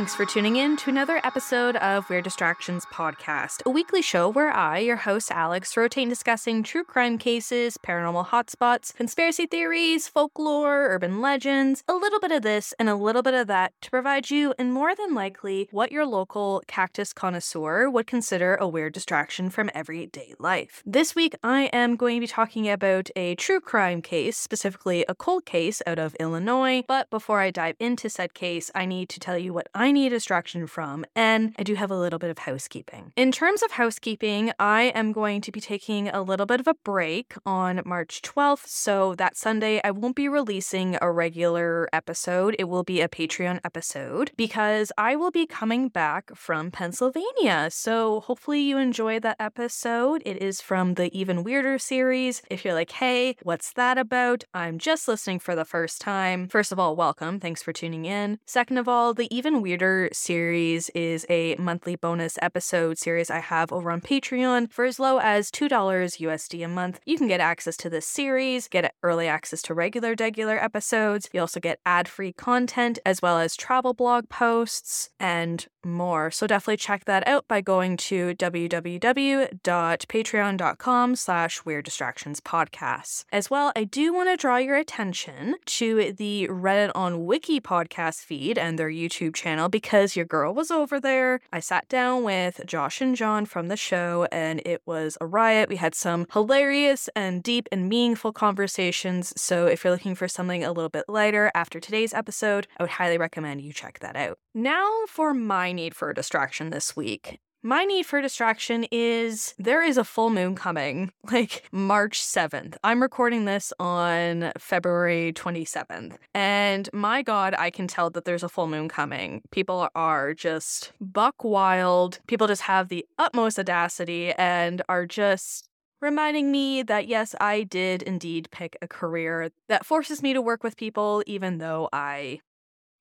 Thanks for tuning in to another episode of Weird Distractions Podcast, a weekly show where I, your host Alex, rotate discussing true crime cases, paranormal hotspots, conspiracy theories, folklore, urban legends, a little bit of this and a little bit of that to provide you, and more than likely, what your local cactus connoisseur would consider a weird distraction from everyday life. This week, I am going to be talking about a true crime case, specifically a cold case out of Illinois. But before I dive into said case, I need to tell you what I need a distraction from, and I do have a little bit of housekeeping. In terms of housekeeping, I am going to be taking a little bit of a break on March 12th, so that Sunday I won't be releasing a regular episode. It will be a Patreon episode because I will be coming back from Pennsylvania. So hopefully you enjoy that episode. It is from the Even Weirder series. If you're like, hey, what's that about? I'm just listening for the first time. First of all, welcome. Thanks for tuning in. Second of all, the Even Weirder series is a monthly bonus episode series I have over on Patreon. For as low as $2 USD a month, you can get access to this series, get early access to regular, regular episodes. You also get ad free content as well as travel blog posts and more. So definitely check that out by going to www.patreon.com slash weird distractions podcasts. As well, I do want to draw your attention to the Reddit on Wiki podcast feed and their YouTube channel because your girl was over there. I sat down with Josh and John from the show and it was a riot. We had some hilarious and deep and meaningful conversations. So if you're looking for something a little bit lighter after today's episode, I would highly recommend you check that out. Now for my need for a distraction this week. My need for distraction is there is a full moon coming, like March 7th. I'm recording this on February 27th. And my God, I can tell that there's a full moon coming. People are just buck wild. People just have the utmost audacity and are just reminding me that yes, I did indeed pick a career that forces me to work with people, even though I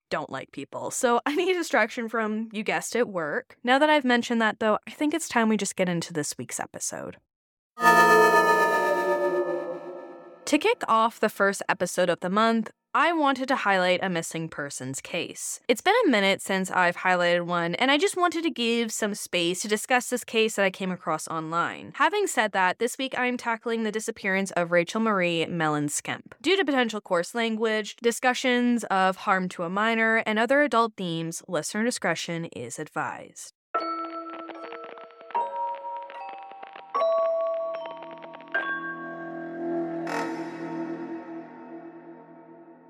don't like people. So I need distraction from, you guessed it, work. Now that I've mentioned that, though, I think it's time we just get into this week's episode. To kick off the first episode of the month, I wanted to highlight a missing persons case. It's been a minute since I've highlighted one, and I just wanted to give some space to discuss this case that I came across online. Having said that, this week I'm tackling the disappearance of Rachel Marie Mellon Skemp. Due to potential coarse language, discussions of harm to a minor, and other adult themes, listener discretion is advised.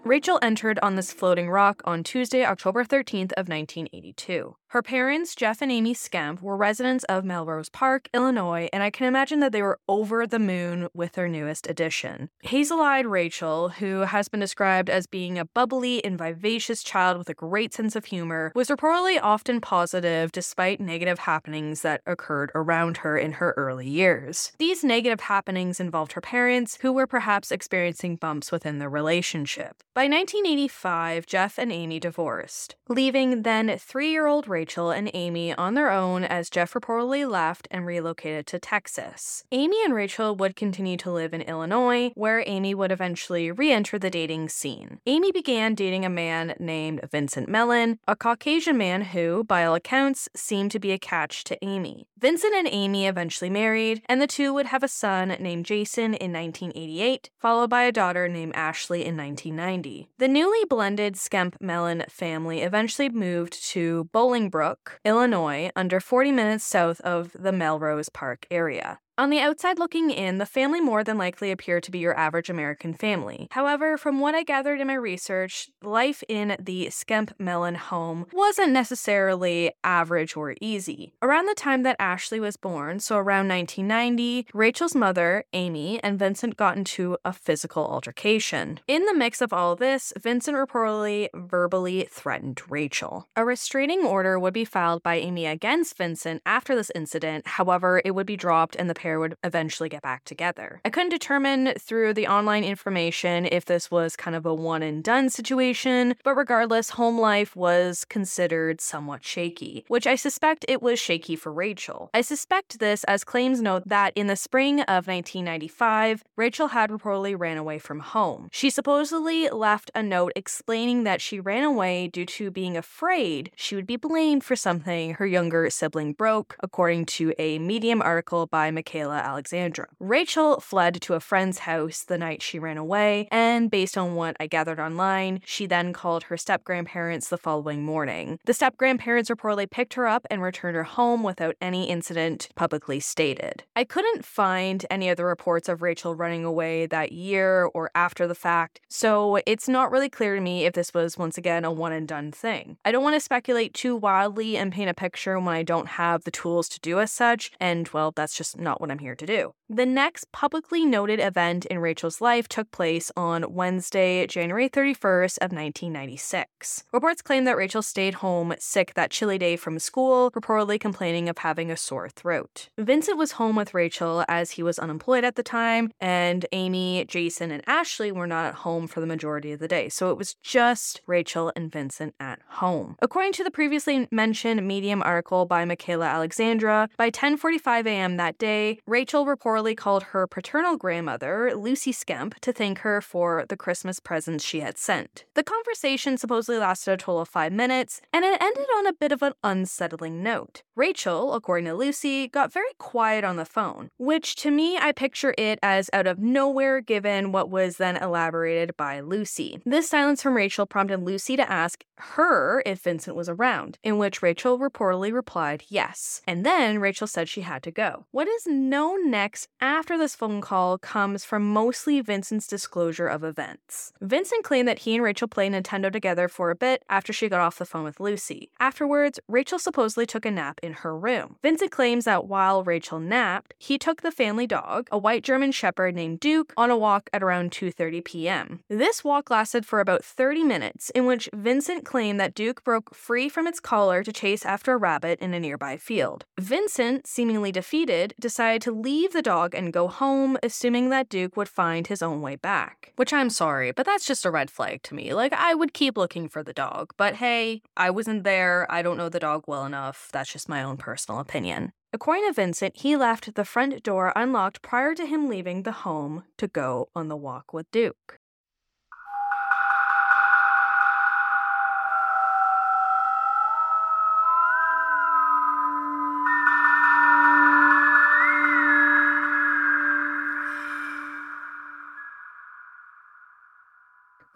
Rachel entered on this floating rock on Tuesday, October 13th of 1982. Her parents, Jeff and Amy Skemp, were residents of Melrose Park, Illinois, and I can imagine that they were over the moon with their newest addition. Hazel-eyed Rachel, who has been described as being a bubbly and vivacious child with a great sense of humor, was reportedly often positive despite negative happenings that occurred around her in her early years. These negative happenings involved her parents, who were perhaps experiencing bumps within their relationship. By 1985, Jeff and Amy divorced, leaving then three year old Rachel and Amy on their own as Jeff reportedly left and relocated to Texas. Amy and Rachel would continue to live in Illinois, where Amy would eventually re enter the dating scene. Amy began dating a man named Vincent Mellon, a Caucasian man who, by all accounts, seemed to be a catch to Amy. Vincent and Amy eventually married, and the two would have a son named Jason in 1988, followed by a daughter named Ashley in 1990. The newly blended Skemp Mellon family eventually moved to Bolingbrook, Illinois, under 40 minutes south of the Melrose Park area. On the outside looking in, the family more than likely appeared to be your average American family. However, from what I gathered in my research, life in the Skemp Mellon home wasn't necessarily average or easy. Around the time that Ashley was born, so around 1990, Rachel's mother, Amy, and Vincent got into a physical altercation. In the mix of all this, Vincent reportedly verbally threatened Rachel. A restraining order would be filed by Amy against Vincent after this incident, however, it would be dropped and the pair would eventually get back together. I couldn't determine through the online information if this was kind of a one and done situation, but regardless, home life was considered somewhat shaky, which I suspect it was shaky for Rachel. I suspect this as claims note that in the spring of 1995, Rachel had reportedly ran away from home. She supposedly left a note explaining that she ran away due to being afraid she would be blamed for something her younger sibling broke, according to a Medium article by Michaela Alexandra. Rachel fled to a friend's house the night she ran away, and based on what I gathered online, she then called her step grandparents the following morning. The step grandparents reportedly picked her up and returned her home without any incident publicly stated. I couldn't find any other reports of Rachel running away that year or after the fact, so it's not really clear to me if this was once again a one and done thing. I don't want to speculate too wildly and paint a picture when I don't have the tools to do as such, and well, that's just not what I'm here to do. The next publicly noted event in Rachel's life took place on Wednesday, January 31st of 1996. Reports claim that Rachel stayed home sick that chilly day from school, reportedly complaining of having a sore throat. Vincent was home with Rachel as he was unemployed at the time, and Amy, Jason, and Ashley were not at home for the majority of the day, so it was just Rachel and Vincent at home. According to the previously mentioned Medium article by Michaela Alexandra, by 10:45 a.m. that day, Rachel reportedly called her paternal grandmother, Lucy Skemp, to thank her for the Christmas presents she had sent. The conversation supposedly lasted a total of five minutes, and it ended on a bit of an unsettling note. Rachel, according to Lucy, got very quiet on the phone, which to me I picture it as out of nowhere given what was then elaborated by Lucy. This silence from Rachel prompted Lucy to ask her if Vincent was around, in which Rachel reportedly replied yes. And then Rachel said she had to go. What is known next after this phone call comes from mostly Vincent's disclosure of events. Vincent claimed that he and Rachel played Nintendo together for a bit after she got off the phone with Lucy. Afterwards, Rachel supposedly took a nap in her room. Vincent claims that while Rachel napped, he took the family dog, a white German shepherd named Duke, on a walk at around 2:30 p.m. This walk lasted for about 30 minutes in which Vincent claimed that Duke broke free from its collar to chase after a rabbit in a nearby field. Vincent, seemingly defeated, decided to leave the dog and go home, assuming that Duke would find his own way back. Which I'm sorry, but that's just a red flag to me. Like, I would keep looking for the dog, but hey, I wasn't there, I don't know the dog well enough, that's just my own personal opinion. According to Vincent, he left the front door unlocked prior to him leaving the home to go on the walk with Duke.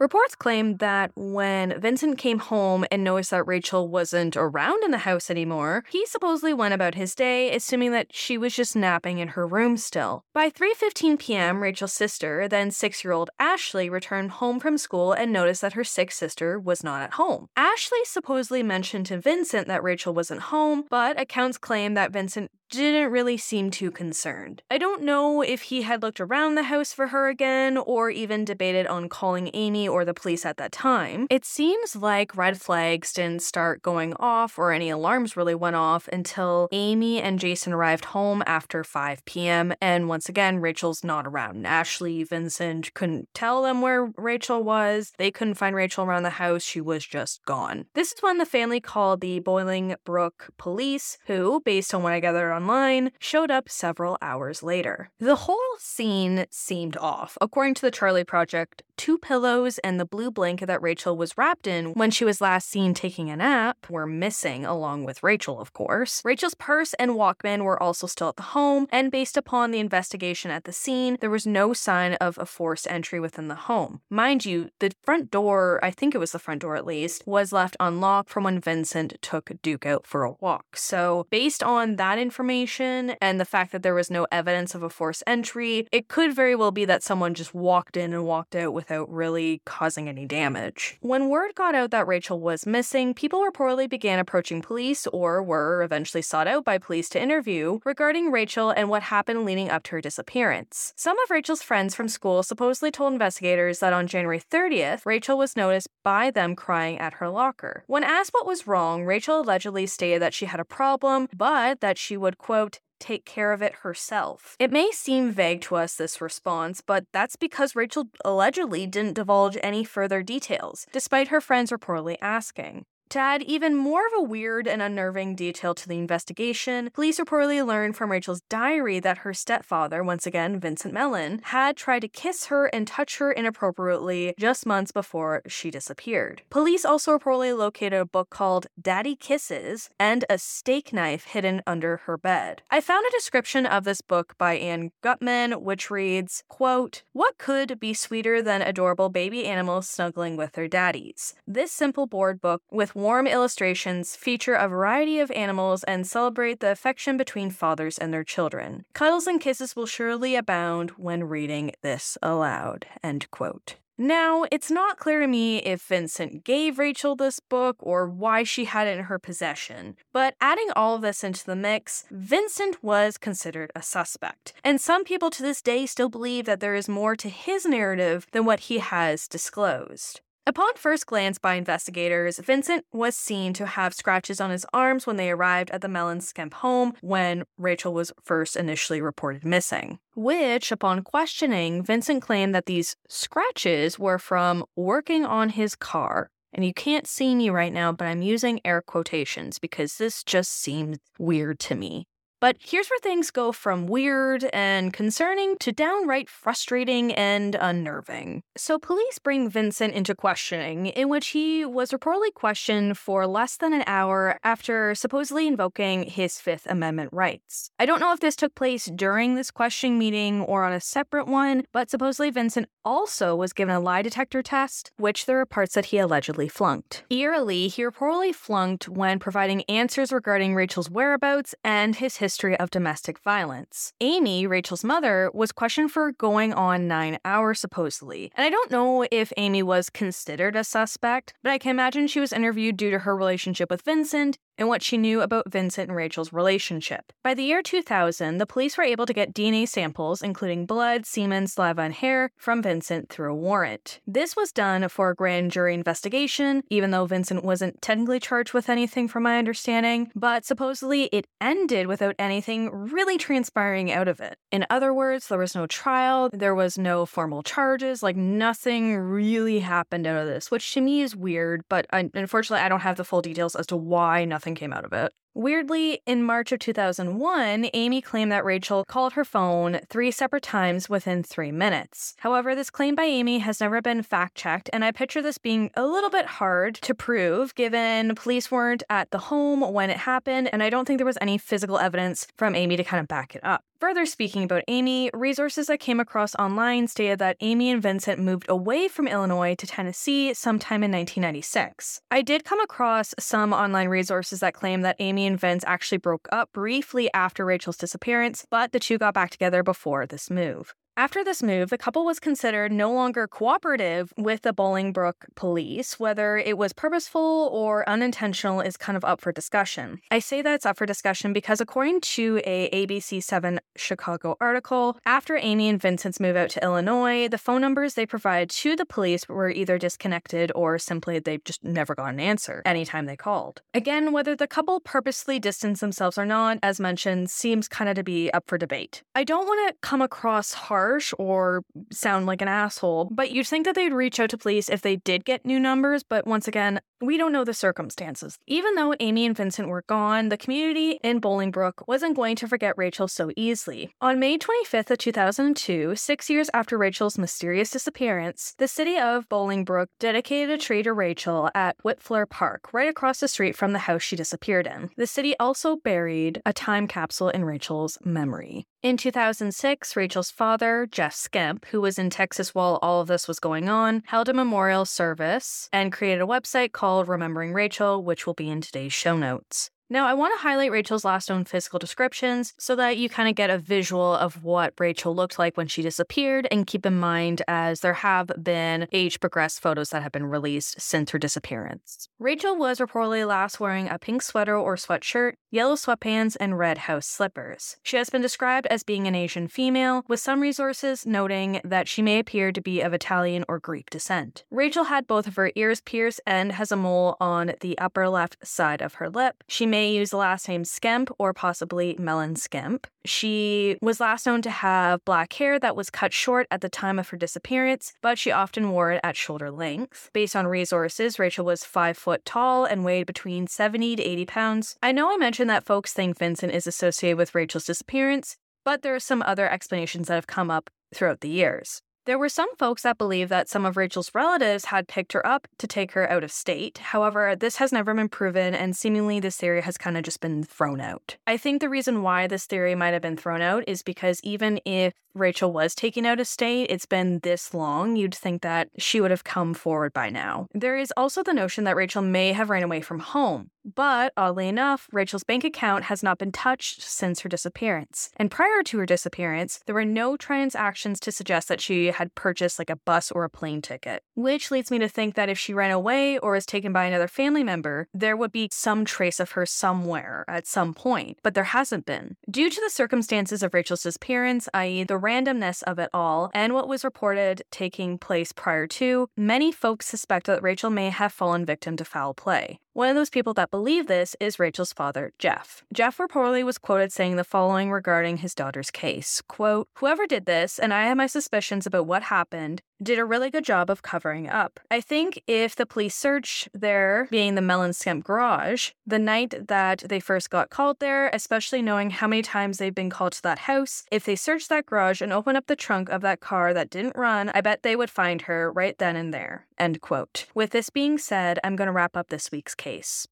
Reports claim that when Vincent came home and noticed that Rachel wasn't around in the house anymore, he supposedly went about his day, assuming that she was just napping in her room still. By 3:15 p.m., Rachel's sister, then 6-year-old Ashley, returned home from school and noticed that her sick sister was not at home. Ashley supposedly mentioned to Vincent that Rachel wasn't home, but accounts claim that Vincent didn't really seem too concerned. I don't know if he had looked around the house for her again or even debated on calling Amy or the police at that time. It seems like red flags didn't start going off or any alarms really went off until Amy and Jason arrived home after 5 p.m. And once again, Rachel's not around. Ashley, Vincent couldn't tell them where Rachel was. They couldn't find Rachel around the house. She was just gone. This is when the family called the Boiling Brook police, who, based on what I gathered online, showed up several hours later. The whole scene seemed off. According to the Charlie Project, two pillows and the blue blanket that Rachel was wrapped in when she was last seen taking a nap were missing, along with Rachel, of course. Rachel's purse and Walkman were also still at the home, and based upon the investigation at the scene, there was no sign of a forced entry within the home. Mind you, the front door, I think it was the front door at least, was left unlocked from when Vincent took Duke out for a walk. So, based on that information and the fact that there was no evidence of a forced entry, it could very well be that someone just walked in and walked out without really causing any damage. When word got out that Rachel was missing, people reportedly began approaching police or were eventually sought out by police to interview regarding Rachel and what happened leading up to her disappearance. Some of Rachel's friends from school supposedly told investigators that on January 30th, Rachel was noticed by them crying at her locker. When asked what was wrong, Rachel allegedly stated that she had a problem, but that she would, quote, take care of it herself. It may seem vague to us, this response, but that's because Rachel allegedly didn't divulge any further details, despite her friends reportedly asking. To add even more of a weird and unnerving detail to the investigation, police reportedly learned from Rachel's diary that her stepfather, once again Vincent Mellon, had tried to kiss her and touch her inappropriately just months before she disappeared. Police also reportedly located a book called Daddy Kisses and a steak knife hidden under her bed. I found a description of this book by Anne Gutman, which reads, quote, What could be sweeter than adorable baby animals snuggling with their daddies? This simple board book with warm illustrations feature a variety of animals and celebrate the affection between fathers and their children. Cuddles and kisses will surely abound when reading this aloud. End quote. Now, it's not clear to me if Vincent gave Rachel this book or why she had it in her possession, but adding all of this into the mix, Vincent was considered a suspect. And some people to this day still believe that there is more to his narrative than what he has disclosed. Upon first glance by investigators, Vincent was seen to have scratches on his arms when they arrived at the Mellon Skemp home when Rachel was first initially reported missing. Which, upon questioning, Vincent claimed that these scratches were from working on his car. And you can't see me right now, but I'm using air quotations because this just seems weird to me. But here's where things go from weird and concerning to downright frustrating and unnerving. So, police bring Vincent into questioning, in which he was reportedly questioned for less than an hour after supposedly invoking his Fifth Amendment rights. I don't know if this took place during this questioning meeting or on a separate one, but supposedly Vincent also was given a lie detector test, which there are parts that he allegedly flunked. Eerily, he reportedly flunked when providing answers regarding Rachel's whereabouts and his history history of domestic violence. Amy, Rachel's mother, was questioned for going on nine hours supposedly. And I don't know if Amy was considered a suspect, but I can imagine she was interviewed due to her relationship with Vincent and what she knew about Vincent and Rachel's relationship. By the year 2000, the police were able to get DNA samples, including blood, semen, saliva, and hair, from Vincent through a warrant. This was done for a grand jury investigation, even though Vincent wasn't technically charged with anything from my understanding, but supposedly it ended without anything really transpiring out of it. In other words, there was no trial, there was no formal charges, like nothing really happened out of this, which to me is weird, but unfortunately I don't have the full details as to why nothing nothing came out of it. Weirdly, in March of 2001, Amy claimed that Rachel called her phone three separate times within three minutes. However, this claim by Amy has never been fact checked, and I picture this being a little bit hard to prove given police weren't at the home when it happened, and I don't think there was any physical evidence from Amy to kind of back it up. Further speaking about Amy, resources I came across online stated that Amy and Vincent moved away from Illinois to Tennessee sometime in 1996. I did come across some online resources that claim that Amy and Vince actually broke up briefly after Rachel's disappearance, but the two got back together before this move. After this move, the couple was considered no longer cooperative with the Bolingbrook police. Whether it was purposeful or unintentional is kind of up for discussion. I say that it's up for discussion because, according to a ABC7 Chicago article, after Amy and Vincent's move out to Illinois, the phone numbers they provided to the police were either disconnected or simply they just never got an answer anytime they called. Again, whether the couple purposely distanced themselves or not, as mentioned, seems kind of to be up for debate. I don't want to come across hard harsh or sound like an asshole, but you'd think that they'd reach out to police if they did get new numbers. But once again, We don't know the circumstances. Even though Amy and Vincent were gone, the community in Bolingbrook wasn't going to forget Rachel so easily. On May 25th of 2002, six years after Rachel's mysterious disappearance, the city of Bolingbrook dedicated a tree to Rachel at Whitfleur Park, right across the street from the house she disappeared in. The city also buried a time capsule in Rachel's memory. In 2006, Rachel's father, Jeff Skemp, who was in Texas while all of this was going on, held a memorial service and created a website called Remembering Rachel, which will be in today's show notes. Now, I want to highlight Rachel's last known physical descriptions so that you kind of get a visual of what Rachel looked like when she disappeared, and keep in mind as there have been age progressed photos that have been released since her disappearance. Rachel was reportedly last wearing a pink sweater or sweatshirt, yellow sweatpants, and red house slippers. She has been described as being an Asian female, with some resources noting that she may appear to be of Italian or Greek descent. Rachel had both of her ears pierced and has a mole on the upper left side of her lip. She may use the last name Skemp or possibly Mellon Skemp. She was last known to have black hair that was cut short at the time of her disappearance, but she often wore it at shoulder length. Based on resources, Rachel was five foot tall and weighed between 70 to 80 pounds. I know I mentioned that folks think Vincent is associated with Rachel's disappearance, but there are some other explanations that have come up throughout the years. There were some folks that believe that some of Rachel's relatives had picked her up to take her out of state. However, this has never been proven, and seemingly this theory has kind of just been thrown out. I think the reason why this theory might have been thrown out is because even if Rachel was taken out of state, it's been this long, you'd think that she would have come forward by now. There is also the notion that Rachel may have ran away from home. But oddly enough, Rachel's bank account has not been touched since her disappearance. And prior to her disappearance, there were no transactions to suggest that she had purchased like a bus or a plane ticket. Which leads me to think that if she ran away or was taken by another family member, there would be some trace of her somewhere at some point. But there hasn't been. Due to the circumstances of Rachel's disappearance, i.e., the randomness of it all, and what was reported taking place prior to, many folks suspect that Rachel may have fallen victim to foul play. One of those people that believe this is Rachel's father, Jeff. Jeff reportedly was quoted saying the following regarding his daughter's case quote, Whoever did this, and I have my suspicions about what happened, did a really good job of covering up. I think if the police search there, being the Mellon Skemp garage, the night that they first got called there, especially knowing how many times they've been called to that house, if they search that garage and open up the trunk of that car that didn't run, I bet they would find her right then and there. End quote. With this being said, I'm going to wrap up this week's case.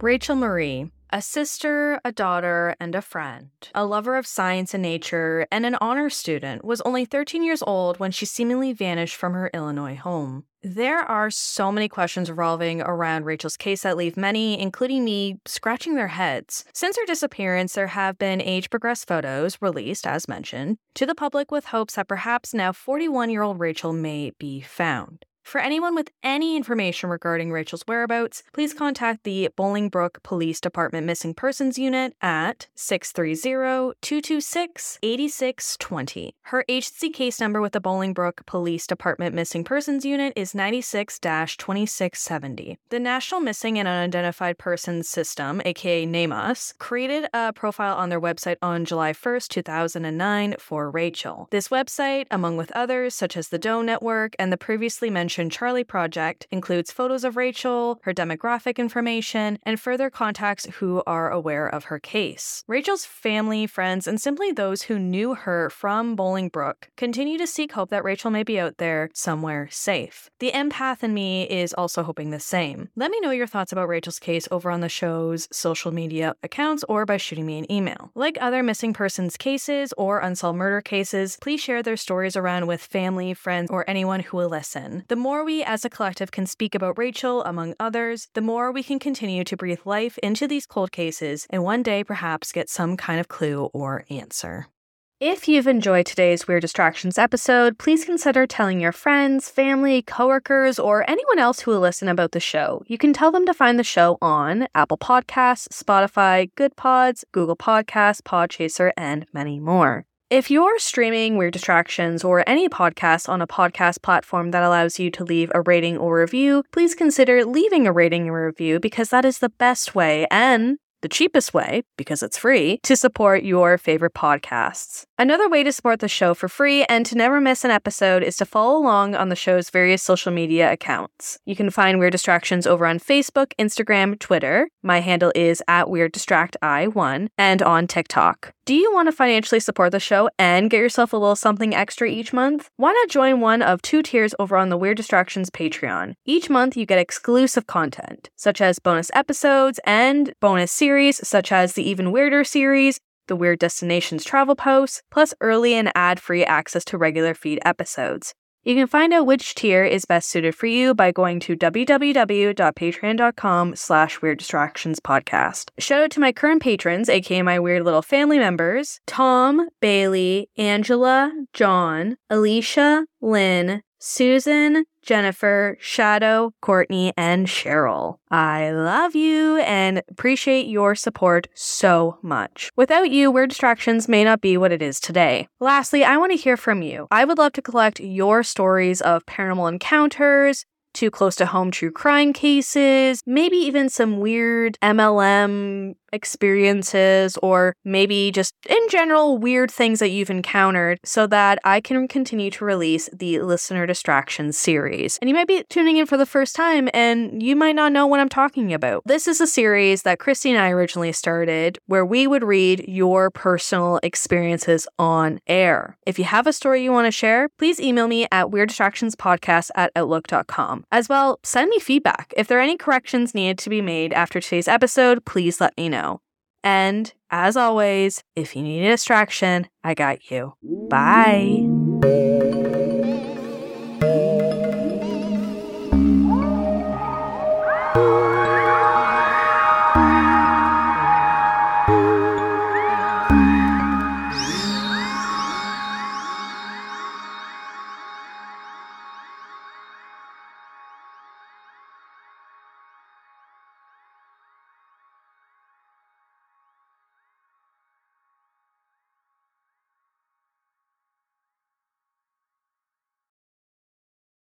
Rachel Marie, a sister, a daughter, and a friend, a lover of science and nature, and an honor student, was only 13 years old when she seemingly vanished from her Illinois home. There are so many questions revolving around Rachel's case that leave many, including me, scratching their heads. Since her disappearance, there have been age progressed photos released, as mentioned, to the public with hopes that perhaps now 41 year old Rachel may be found. For anyone with any information regarding Rachel's whereabouts, please contact the Bolingbrook Police Department Missing Persons Unit at 630 226 8620. Her agency case number with the Bolingbrook Police Department Missing Persons Unit is 96 2670. The National Missing and Unidentified Persons System, aka NamUs, created a profile on their website on July 1st, 2009 for Rachel. This website, among with others such as the Doe Network and the previously mentioned Charlie Project includes photos of Rachel, her demographic information, and further contacts who are aware of her case. Rachel's family, friends, and simply those who knew her from Bolingbrook continue to seek hope that Rachel may be out there somewhere safe. The empath in me is also hoping the same. Let me know your thoughts about Rachel's case over on the show's social media accounts or by shooting me an email. Like other missing persons cases or unsolved murder cases, please share their stories around with family, friends, or anyone who will listen. The more we as a collective can speak about Rachel, among others, the more we can continue to breathe life into these cold cases and one day perhaps get some kind of clue or answer. If you've enjoyed today's Weird Distractions episode, please consider telling your friends, family, coworkers, or anyone else who will listen about the show. You can tell them to find the show on Apple Podcasts, Spotify, Goodpods, Google Podcasts, Podchaser, and many more. If you're streaming Weird Distractions or any podcast on a podcast platform that allows you to leave a rating or review, please consider leaving a rating or review because that is the best way and the cheapest way, because it's free, to support your favorite podcasts. Another way to support the show for free and to never miss an episode is to follow along on the show's various social media accounts. You can find Weird Distractions over on Facebook, Instagram, Twitter. My handle is at Weird Distract I1 and on TikTok. Do you want to financially support the show and get yourself a little something extra each month? Why not join one of two tiers over on the Weird Distractions Patreon? Each month you get exclusive content, such as bonus episodes and bonus series, such as the Even Weirder series, the Weird Destinations travel posts, plus early and ad-free access to regular feed episodes. You can find out which tier is best suited for you by going to www.patreon.com slash weird distractions podcast. Shout out to my current patrons, aka my weird little family members, Tom, Bailey, Angela, John, Alicia, Lynn, Susan, Jennifer, Shadow, Courtney, and Cheryl. I love you and appreciate your support so much. Without you, Weird Distractions may not be what it is today. Lastly, I want to hear from you. I would love to collect your stories of paranormal encounters, too close to home true crime cases, maybe even some weird MLM experiences, or maybe just in general weird things that you've encountered so that I can continue to release the Listener Distractions series. And you might be tuning in for the first time and you might not know what I'm talking about. This is a series that Christy and I originally started where we would read your personal experiences on air. If you have a story you want to share, please email me at weirddistractionspodcast at outlook.com. As well, send me feedback. If there are any corrections needed to be made after today's episode, please let me know. And as always, if you need a distraction, I got you. Bye.